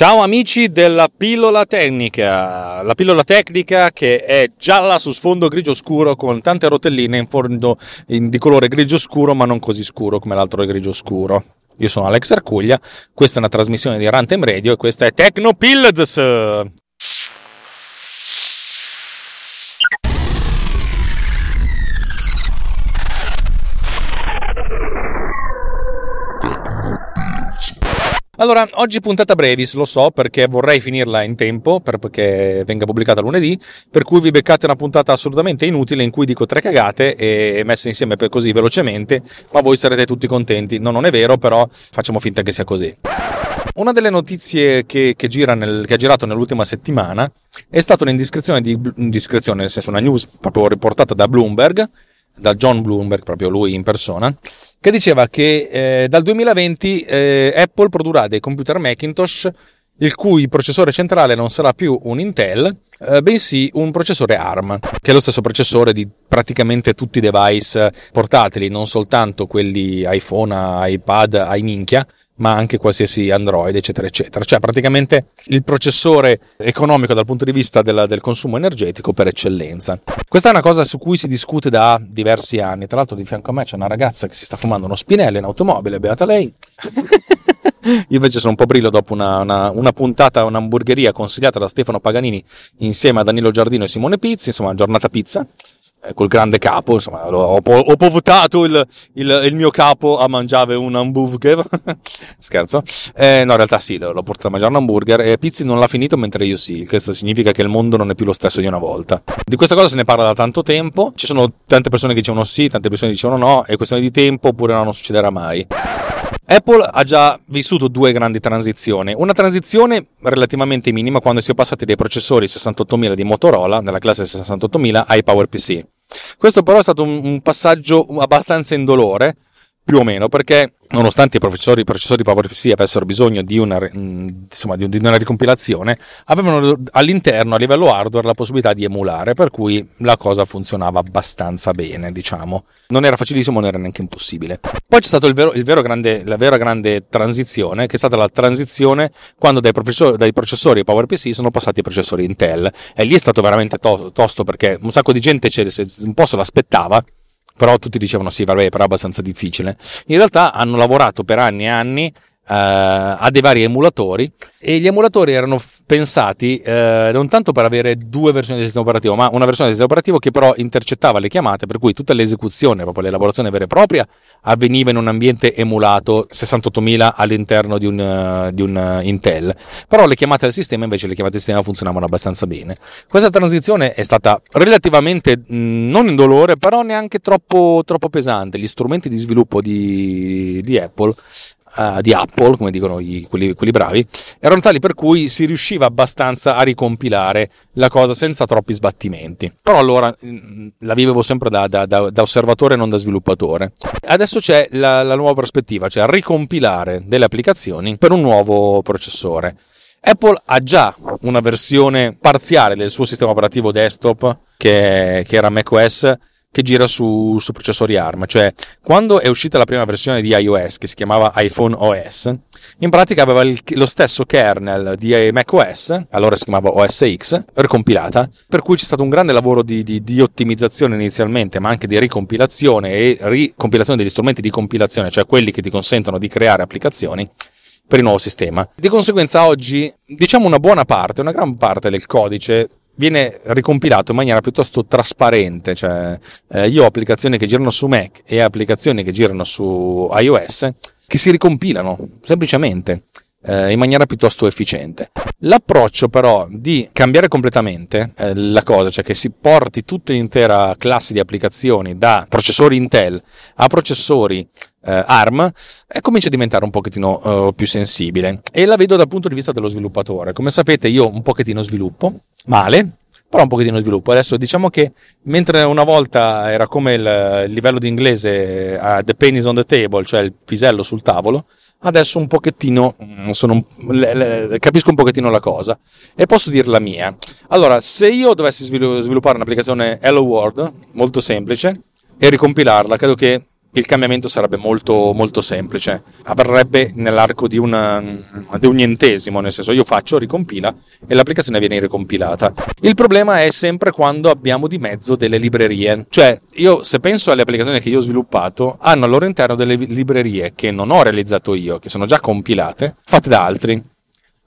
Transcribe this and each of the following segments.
Ciao amici della pillola tecnica, la pillola tecnica che è gialla su sfondo grigio scuro con tante rotelline in fondo di colore grigio scuro ma non così scuro come l'altro grigio scuro. Io sono Alex Arcuglia, questa è una trasmissione di Runtime Radio e questa è Techno Allora, oggi puntata brevis, lo so, perché vorrei finirla in tempo, perché venga pubblicata lunedì, per cui vi beccate una puntata assolutamente inutile in cui dico tre cagate e messe insieme per così velocemente, ma voi sarete tutti contenti. No, non è vero, però facciamo finta che sia così. Una delle notizie che, che, gira nel, che ha girato nell'ultima settimana è stata un'indiscrezione, di, indiscrezione, nel senso una news proprio riportata da Bloomberg, da John Bloomberg, proprio lui in persona, che diceva che eh, dal 2020 eh, Apple produrrà dei computer Macintosh il cui processore centrale non sarà più un Intel, eh, bensì un processore ARM, che è lo stesso processore di praticamente tutti i device portatili, non soltanto quelli iPhone, iPad, iMinchia, ma anche qualsiasi Android, eccetera, eccetera. Cioè praticamente il processore economico dal punto di vista del, del, consumo energetico per eccellenza. Questa è una cosa su cui si discute da diversi anni. Tra l'altro di fianco a me c'è una ragazza che si sta fumando uno spinello in automobile, beata lei. Io invece sono un po' brillo dopo una, una, una puntata, un'hamburgeria consigliata da Stefano Paganini insieme a Danilo Giardino e Simone Pizzi, insomma giornata pizza col grande capo, insomma, ho, ho povutato il, il, il, mio capo a mangiare un hamburger. Scherzo. Eh, no, in realtà sì, l'ho portato a mangiare un hamburger e Pizzi non l'ha finito mentre io sì. Questo significa che il mondo non è più lo stesso di una volta. Di questa cosa se ne parla da tanto tempo. Ci sono tante persone che dicevano sì, tante persone che dicevano no. È questione di tempo oppure no, non succederà mai. Apple ha già vissuto due grandi transizioni. Una transizione relativamente minima quando si è passati dai processori 68000 di Motorola, nella classe 68000, ai PowerPC. Questo però è stato un, passaggio abbastanza indolore, più o meno, perché nonostante i processori, i processori PowerPC avessero bisogno di una, insomma, di, una, ricompilazione, avevano all'interno, a livello hardware, la possibilità di emulare, per cui la cosa funzionava abbastanza bene, diciamo. Non era facilissimo, non era neanche impossibile. Poi c'è stata la vera grande transizione, che è stata la transizione quando dai processori, dai processori PowerPC sono passati ai processori Intel. E lì è stato veramente to- tosto perché un sacco di gente un po' se l'aspettava però tutti dicevano sì, vabbè, però è abbastanza difficile. In realtà hanno lavorato per anni e anni a dei vari emulatori e gli emulatori erano f- pensati uh, non tanto per avere due versioni del sistema operativo, ma una versione del sistema operativo che però intercettava le chiamate, per cui tutta l'esecuzione, proprio l'elaborazione vera e propria, avveniva in un ambiente emulato 68.000 all'interno di un, uh, di un Intel. Però le chiamate al sistema, invece, le chiamate al sistema funzionavano abbastanza bene. Questa transizione è stata relativamente mh, non indolore, però neanche troppo, troppo pesante. Gli strumenti di sviluppo di, di Apple uh, di Apple, come dicono gli, quelli, quelli, bravi, erano tali per cui si riusciva abbastanza a ricompilare la cosa senza troppi sbattimenti. Però allora mm, la vivevo sempre da, da, da, da, osservatore, non da sviluppatore. Adesso c'è la, la nuova prospettiva, cioè ricompilare delle applicazioni per un nuovo processore. Apple ha già una versione parziale del suo sistema operativo desktop che, che era macOS che gira su, su, processori ARM, cioè quando è uscita la prima versione di iOS che si chiamava iPhone OS, in pratica aveva il, lo stesso kernel di macOS, allora si chiamava OS X, ricompilata, per cui c'è stato un grande lavoro di, di, di ottimizzazione inizialmente, ma anche di ricompilazione e ricompilazione degli strumenti di compilazione, cioè quelli che ti consentono di creare applicazioni per il nuovo sistema. Di conseguenza oggi, diciamo una buona parte, una gran parte del codice viene ricompilato in maniera piuttosto trasparente, cioè eh, io ho applicazioni che girano su Mac e applicazioni che girano su iOS che si ricompilano semplicemente. eh, in maniera piuttosto efficiente. L'approccio però di cambiare completamente eh, la cosa, cioè che si porti tutta l'intera classe di applicazioni da processori Intel a processori eh, ARM, eh, comincia a diventare un pochettino eh, più sensibile e la vedo dal punto di vista dello sviluppatore. Come sapete io un pochettino sviluppo, male, però un pochettino sviluppo. Adesso diciamo che mentre una volta era come il, il livello di inglese uh, the pennies on the table, cioè il pisello sul tavolo, adesso un pochettino mm, sono, le, le, capisco un pochettino la cosa e posso dire la mia. Allora, se io dovessi sviluppare un'applicazione Hello World molto semplice e ricompilarla, credo che il cambiamento sarebbe molto, molto semplice. Avverrebbe nell'arco di, una, di, un nientesimo, nel senso io faccio, ricompila e l'applicazione viene ricompilata. Il problema è sempre quando abbiamo di mezzo delle librerie. Cioè, io se penso alle applicazioni che io ho sviluppato, hanno al loro interno delle librerie che non ho realizzato io, che sono già compilate, fatte da altri.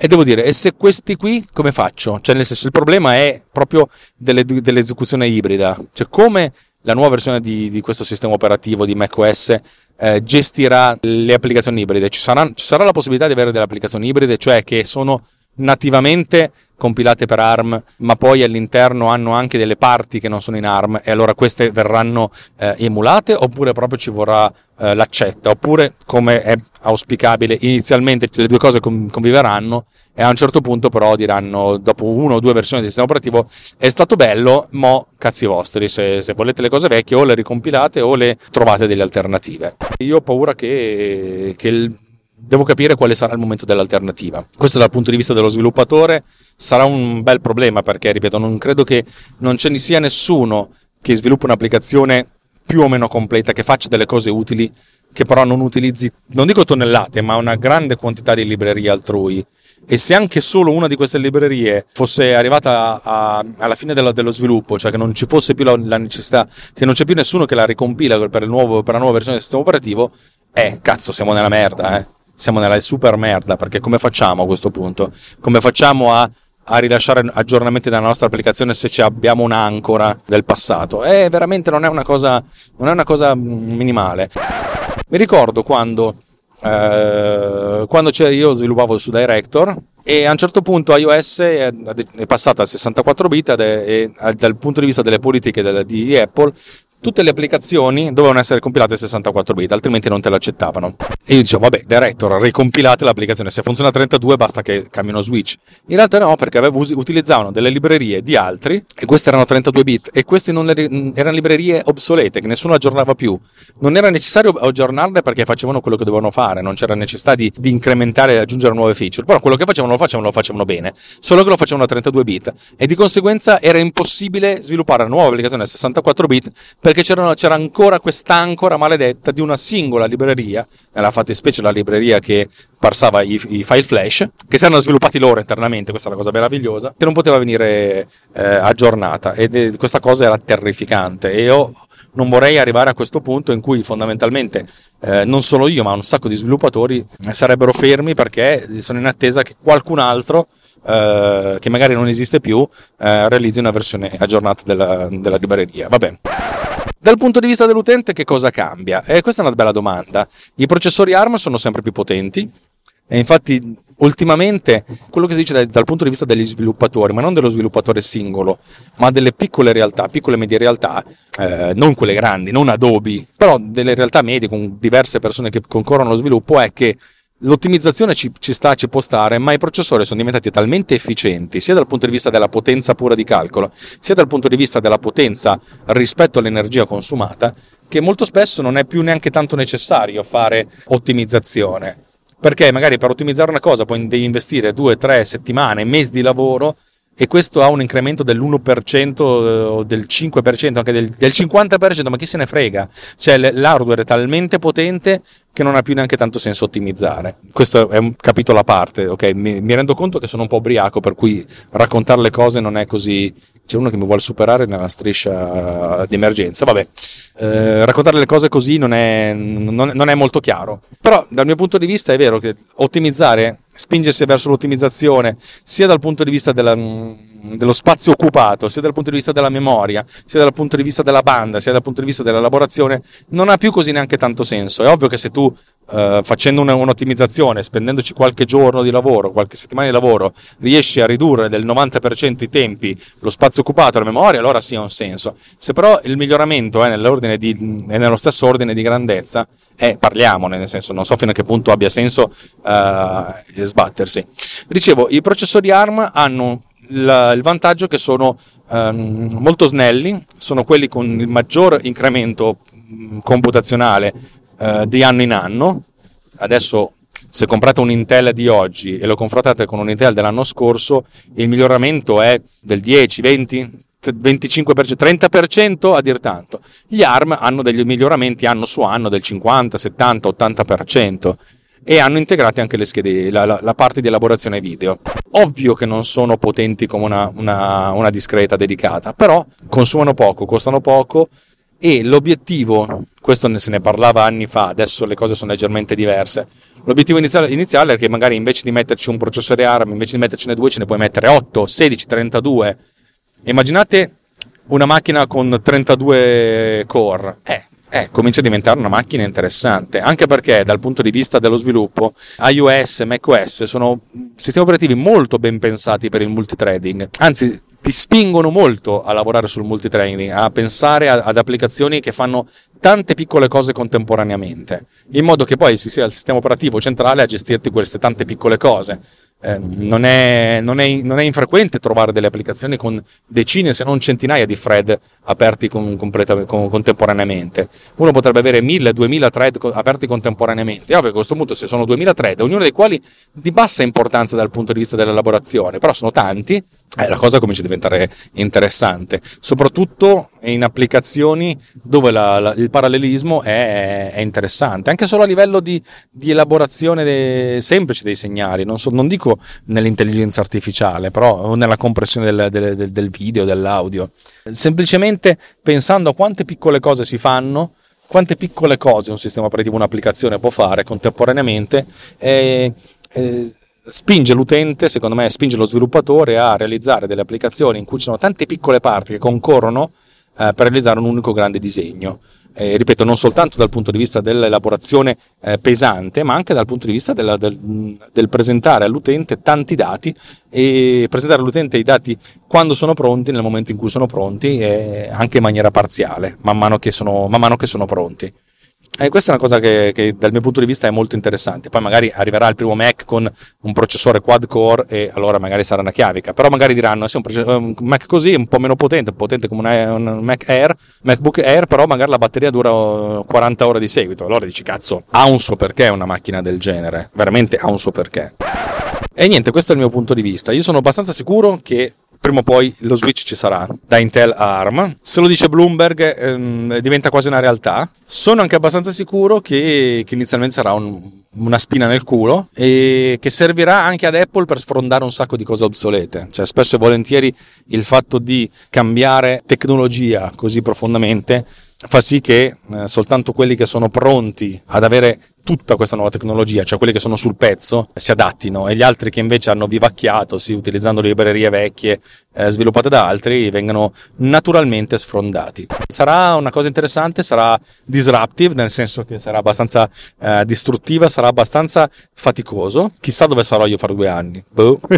E devo dire, e se questi qui come faccio? Cioè, nel senso, il problema è proprio delle, dell'esecuzione ibrida. Cioè, come la nuova versione di, di questo sistema operativo di macOS eh, gestirà le applicazioni ibride. Ci sarà, ci sarà la possibilità di avere delle applicazioni ibride, cioè che sono nativamente compilate per ARM, ma poi all'interno hanno anche delle parti che non sono in ARM e allora queste verranno eh, emulate oppure proprio ci vorrà eh, l'accetta, oppure come è auspicabile inizialmente le due cose conviveranno e a un certo punto però diranno dopo una o due versioni del sistema operativo è stato bello, mo cazzi vostri, se, se, volete le cose vecchie o le ricompilate o le trovate delle alternative. Io ho paura che, che il, devo capire quale sarà il momento dell'alternativa. Questo dal punto di vista dello sviluppatore sarà un bel problema perché, ripeto, non credo che non ce ne sia nessuno che sviluppi un'applicazione più o meno completa, che faccia delle cose utili, che però non utilizzi, non dico tonnellate, ma una grande quantità di librerie altrui e se anche solo una di queste librerie fosse arrivata a, alla fine dello, dello, sviluppo, cioè che non ci fosse più la, la, necessità, che non c'è più nessuno che la ricompila per, nuovo, per la nuova versione del sistema operativo, eh, cazzo, siamo nella merda, eh. Siamo nella super merda, perché come facciamo a questo punto? Come facciamo a a rilasciare aggiornamenti della nostra applicazione se abbiamo un'ancora del passato. Eh, veramente non è una cosa, non è una cosa minimale. Mi ricordo quando eh, quando io sviluppavo su Director e a un certo punto iOS è, passata a 64 bit è, dal punto di vista delle politiche di Apple tutte le applicazioni dovevano essere compilate a 64 bit, altrimenti non te l'accettavano. E io dicevo, vabbè, Director, ricompilate l'applicazione, se funziona a 32 basta che cambino switch. In realtà no, perché avevo, utilizzavano delle librerie di altri, e queste erano 32 bit, e queste le, erano librerie obsolete, che nessuno aggiornava più. Non era necessario aggiornarle perché facevano quello che dovevano fare, non c'era necessità di, di incrementare e aggiungere nuove feature, però quello che facevano lo facevano, lo facevano bene, solo che lo facevano a 32 bit, e di conseguenza era impossibile sviluppare una nuova applicazione a 64 bit perché c'era ancora quest'ancora maledetta di una singola libreria, nella fattispecie la libreria che parsava i, i, file flash, che si erano sviluppati loro internamente, questa è la cosa meravigliosa, che non poteva venire eh, aggiornata ed questa cosa era terrificante e io non vorrei arrivare a questo punto in cui fondamentalmente eh, non solo io ma un sacco di sviluppatori sarebbero fermi perché sono in attesa che qualcun altro eh, che magari non esiste più eh, realizzi una versione aggiornata della, della libreria. Vabbè. Dal punto di vista dell'utente che cosa cambia? Eh, questa è una bella domanda. I processori ARM sono sempre più potenti e infatti ultimamente quello che si dice dal, dal punto di vista degli sviluppatori, ma non dello sviluppatore singolo, ma delle piccole realtà, piccole e medie realtà, eh, non quelle grandi, non Adobe, però delle realtà medie con diverse persone che concorrono allo sviluppo, è che L'ottimizzazione ci, ci, sta, ci può stare, ma i processori sono diventati talmente efficienti, sia dal punto di vista della potenza pura di calcolo, sia dal punto di vista della potenza rispetto all'energia consumata, che molto spesso non è più neanche tanto necessario fare ottimizzazione. Perché magari per ottimizzare una cosa puoi investire due, tre settimane, mesi di lavoro e questo ha un incremento dell'1% o del 5%, anche del, del 50%, ma chi se ne frega? Cioè l'hardware è talmente potente che non ha più neanche tanto senso ottimizzare. Questo è un capitolo a parte, ok? Mi, mi rendo conto che sono un po' ubriaco, per cui raccontare le cose non è così... C'è uno che mi vuole superare nella striscia di emergenza, vabbè. Eh, raccontare le cose così non è, non, non è molto chiaro. Però dal mio punto di vista è vero che ottimizzare spingersi verso l'ottimizzazione sia dal punto di vista della, dello spazio occupato, sia dal punto di vista della memoria, sia dal punto di vista della banda, sia dal punto di vista dell'elaborazione, non ha più così neanche tanto senso. È ovvio che se tu Uh, facendo una, un'ottimizzazione, spendendoci qualche giorno di lavoro, qualche settimana di lavoro, riesci a ridurre del 90% i tempi, lo spazio occupato, la memoria, allora sì ha un senso. Se però il miglioramento è, di, è nello stesso ordine di grandezza, eh, parliamone, nel senso non so fino a che punto abbia senso uh, sbattersi. Dicevo, i processori ARM hanno il, il vantaggio che sono um, molto snelli, sono quelli con il maggior incremento mm, computazionale uh, di anno in anno. Adesso se comprate un Intel di oggi e lo confrontate con un Intel dell'anno scorso, il miglioramento è del 10, 20, 25%, 30% a dir tanto. Gli ARM hanno degli miglioramenti anno su anno del 50, 70, 80% e hanno integrati anche schede, la, la, la, parte di elaborazione video. Ovvio che non sono potenti come una, una, una discreta dedicata, però consumano poco, costano poco e l'obiettivo, questo se ne parlava anni fa, adesso le cose sono leggermente diverse, l'obiettivo iniziale, iniziale, è che magari invece di metterci un processore ARM, invece di mettercene due ce ne puoi mettere 8, 16, 32. Immaginate una macchina con 32 core. Eh, eh, comincia a diventare una macchina interessante, anche perché dal punto di vista dello sviluppo iOS e macOS sono sistemi operativi molto ben pensati per il multithreading, anzi ti spingono molto a lavorare sul multithreading, a pensare ad applicazioni che fanno tante piccole cose contemporaneamente, in modo che poi si sia il sistema operativo centrale a gestirti queste tante piccole cose. Eh, non, è, non, è, non, è, infrequente trovare delle applicazioni con decine se non centinaia di thread aperti con, con, contemporaneamente. Uno potrebbe avere 1000-2000 thread aperti contemporaneamente. È ovvio che a questo punto se sono 2000 thread, ognuno dei quali di bassa importanza dal punto di vista dell'elaborazione, però sono tanti, eh, la cosa comincia a diventare interessante, soprattutto in applicazioni dove la, la, il parallelismo è, è, interessante, anche solo a livello di, di elaborazione de, semplice dei segnali, non, so, non, dico nell'intelligenza artificiale, però nella compressione del, del, del video, dell'audio, semplicemente pensando a quante piccole cose si fanno quante piccole cose un sistema operativo, un'applicazione può fare contemporaneamente, eh, eh, spinge l'utente, secondo me, spinge lo sviluppatore a realizzare delle applicazioni in cui ci sono tante piccole parti che concorrono eh, per realizzare un unico grande disegno. Eh, ripeto, non soltanto dal punto di vista dell'elaborazione eh, pesante, ma anche dal punto di vista della, del, del, presentare all'utente tanti dati e presentare all'utente i dati quando sono pronti, nel momento in cui sono pronti e anche in maniera parziale, man mano che sono, man mano che sono pronti. E questa è una cosa che, che, dal mio punto di vista è molto interessante. Poi magari arriverà il primo Mac con un processore quad core e allora magari sarà una chiavica. Però magari diranno, eh, sì, un, un Mac così, un po' meno potente, potente come un, un Mac Air, MacBook Air, però magari la batteria dura 40 ore di seguito. Allora dici, cazzo, ha un suo perché una macchina del genere. Veramente ha un suo perché. E niente, questo è il mio punto di vista. Io sono abbastanza sicuro che prima o poi lo switch ci sarà da Intel a ARM. Se lo dice Bloomberg ehm, diventa quasi una realtà. Sono anche abbastanza sicuro che, che inizialmente sarà un, una spina nel culo e che servirà anche ad Apple per sfrondare un sacco di cose obsolete. Cioè spesso e volentieri il fatto di cambiare tecnologia così profondamente fa sì che eh, soltanto quelli che sono pronti ad avere tutta questa nuova tecnologia, cioè quelli che sono sul pezzo, si adattino e gli altri che invece hanno vivacchiato, sì, utilizzando librerie vecchie eh, sviluppate da altri, vengano naturalmente sfrondati. Sarà una cosa interessante, sarà disruptive, nel senso che sarà abbastanza eh, distruttiva, sarà abbastanza faticoso. Chissà dove sarò io fra due anni. Boh.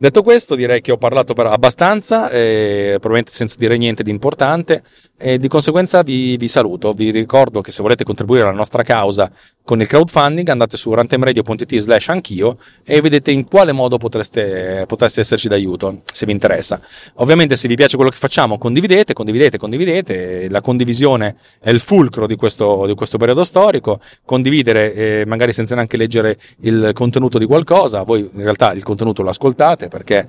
Detto questo, direi che ho parlato per abbastanza, eh, probabilmente senza dire niente di importante, e di conseguenza vi, vi, saluto. Vi ricordo che se volete contribuire alla nostra causa con il crowdfunding andate su rantemradio.it slash anch'io e vedete in quale modo potreste, potreste esserci d'aiuto, se vi interessa. Ovviamente se vi piace quello che facciamo condividete, condividete, condividete. La condivisione è il fulcro di questo, di questo periodo storico. Condividere eh, magari senza neanche leggere il contenuto di qualcosa. Voi in realtà il contenuto lo ascoltate perché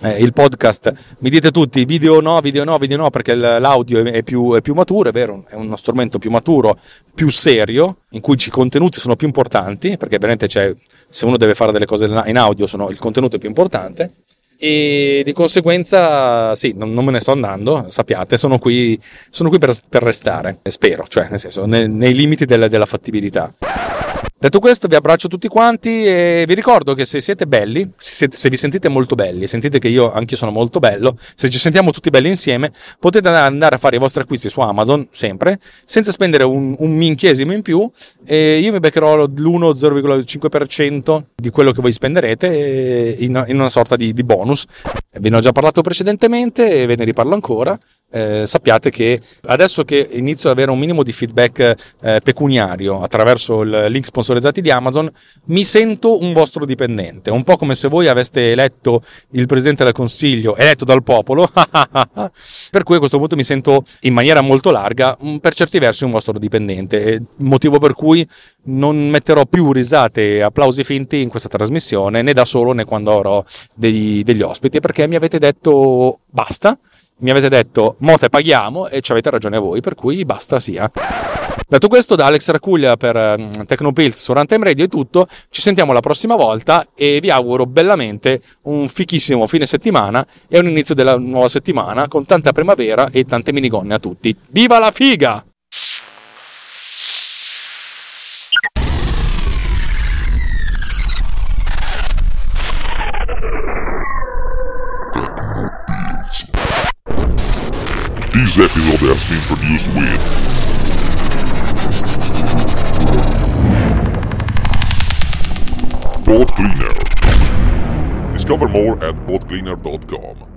eh, il podcast, mi dite tutti video no, video no, video no, perché l'audio è più, è più, maturo, è vero, è uno strumento più maturo, più serio, in cui i contenuti sono più importanti, perché veramente c'è, se uno deve fare delle cose in audio, sono, il contenuto è più importante. E di conseguenza, sì, non, non me ne sto andando, sappiate, sono qui, sono qui per, per, restare, spero, cioè, nel senso, nei, nei limiti della, della fattibilità. Detto questo, vi abbraccio tutti quanti e vi ricordo che se siete belli, se, siete, se vi sentite molto belli, sentite che io anche sono molto bello, se ci sentiamo tutti belli insieme, potete andare a fare i vostri acquisti su Amazon, sempre, senza spendere un, un minchiesimo in più e io mi beccherò l'1,05% di quello che voi spenderete in, in una sorta di, di bonus. Ve ne ho già parlato precedentemente e ve ne riparlo ancora eh, sappiate che adesso che inizio ad avere un minimo di feedback eh, pecuniario attraverso il link sponsorizzati di Amazon, mi sento un vostro dipendente, un po' come se voi aveste eletto il presidente del consiglio, eletto dal popolo, per cui a questo punto mi sento in maniera molto larga, mm, per certi versi un vostro dipendente, motivo per cui non metterò più risate e applausi finti in questa trasmissione, né da solo né quando avrò degli, degli ospiti, perché mi avete detto basta mi avete detto mote paghiamo e ci avete ragione voi, per cui basta sia. Detto questo, da Alex Racuglia per um, Tecnopills su Runtime Radio è tutto. Ci sentiamo la prossima volta e vi auguro bellamente un fichissimo fine settimana e un inizio della nuova settimana con tanta primavera e tante minigonne a tutti. Viva la figa! This episode has been produced with Pod Cleaner. Discover more at podcleaner.com.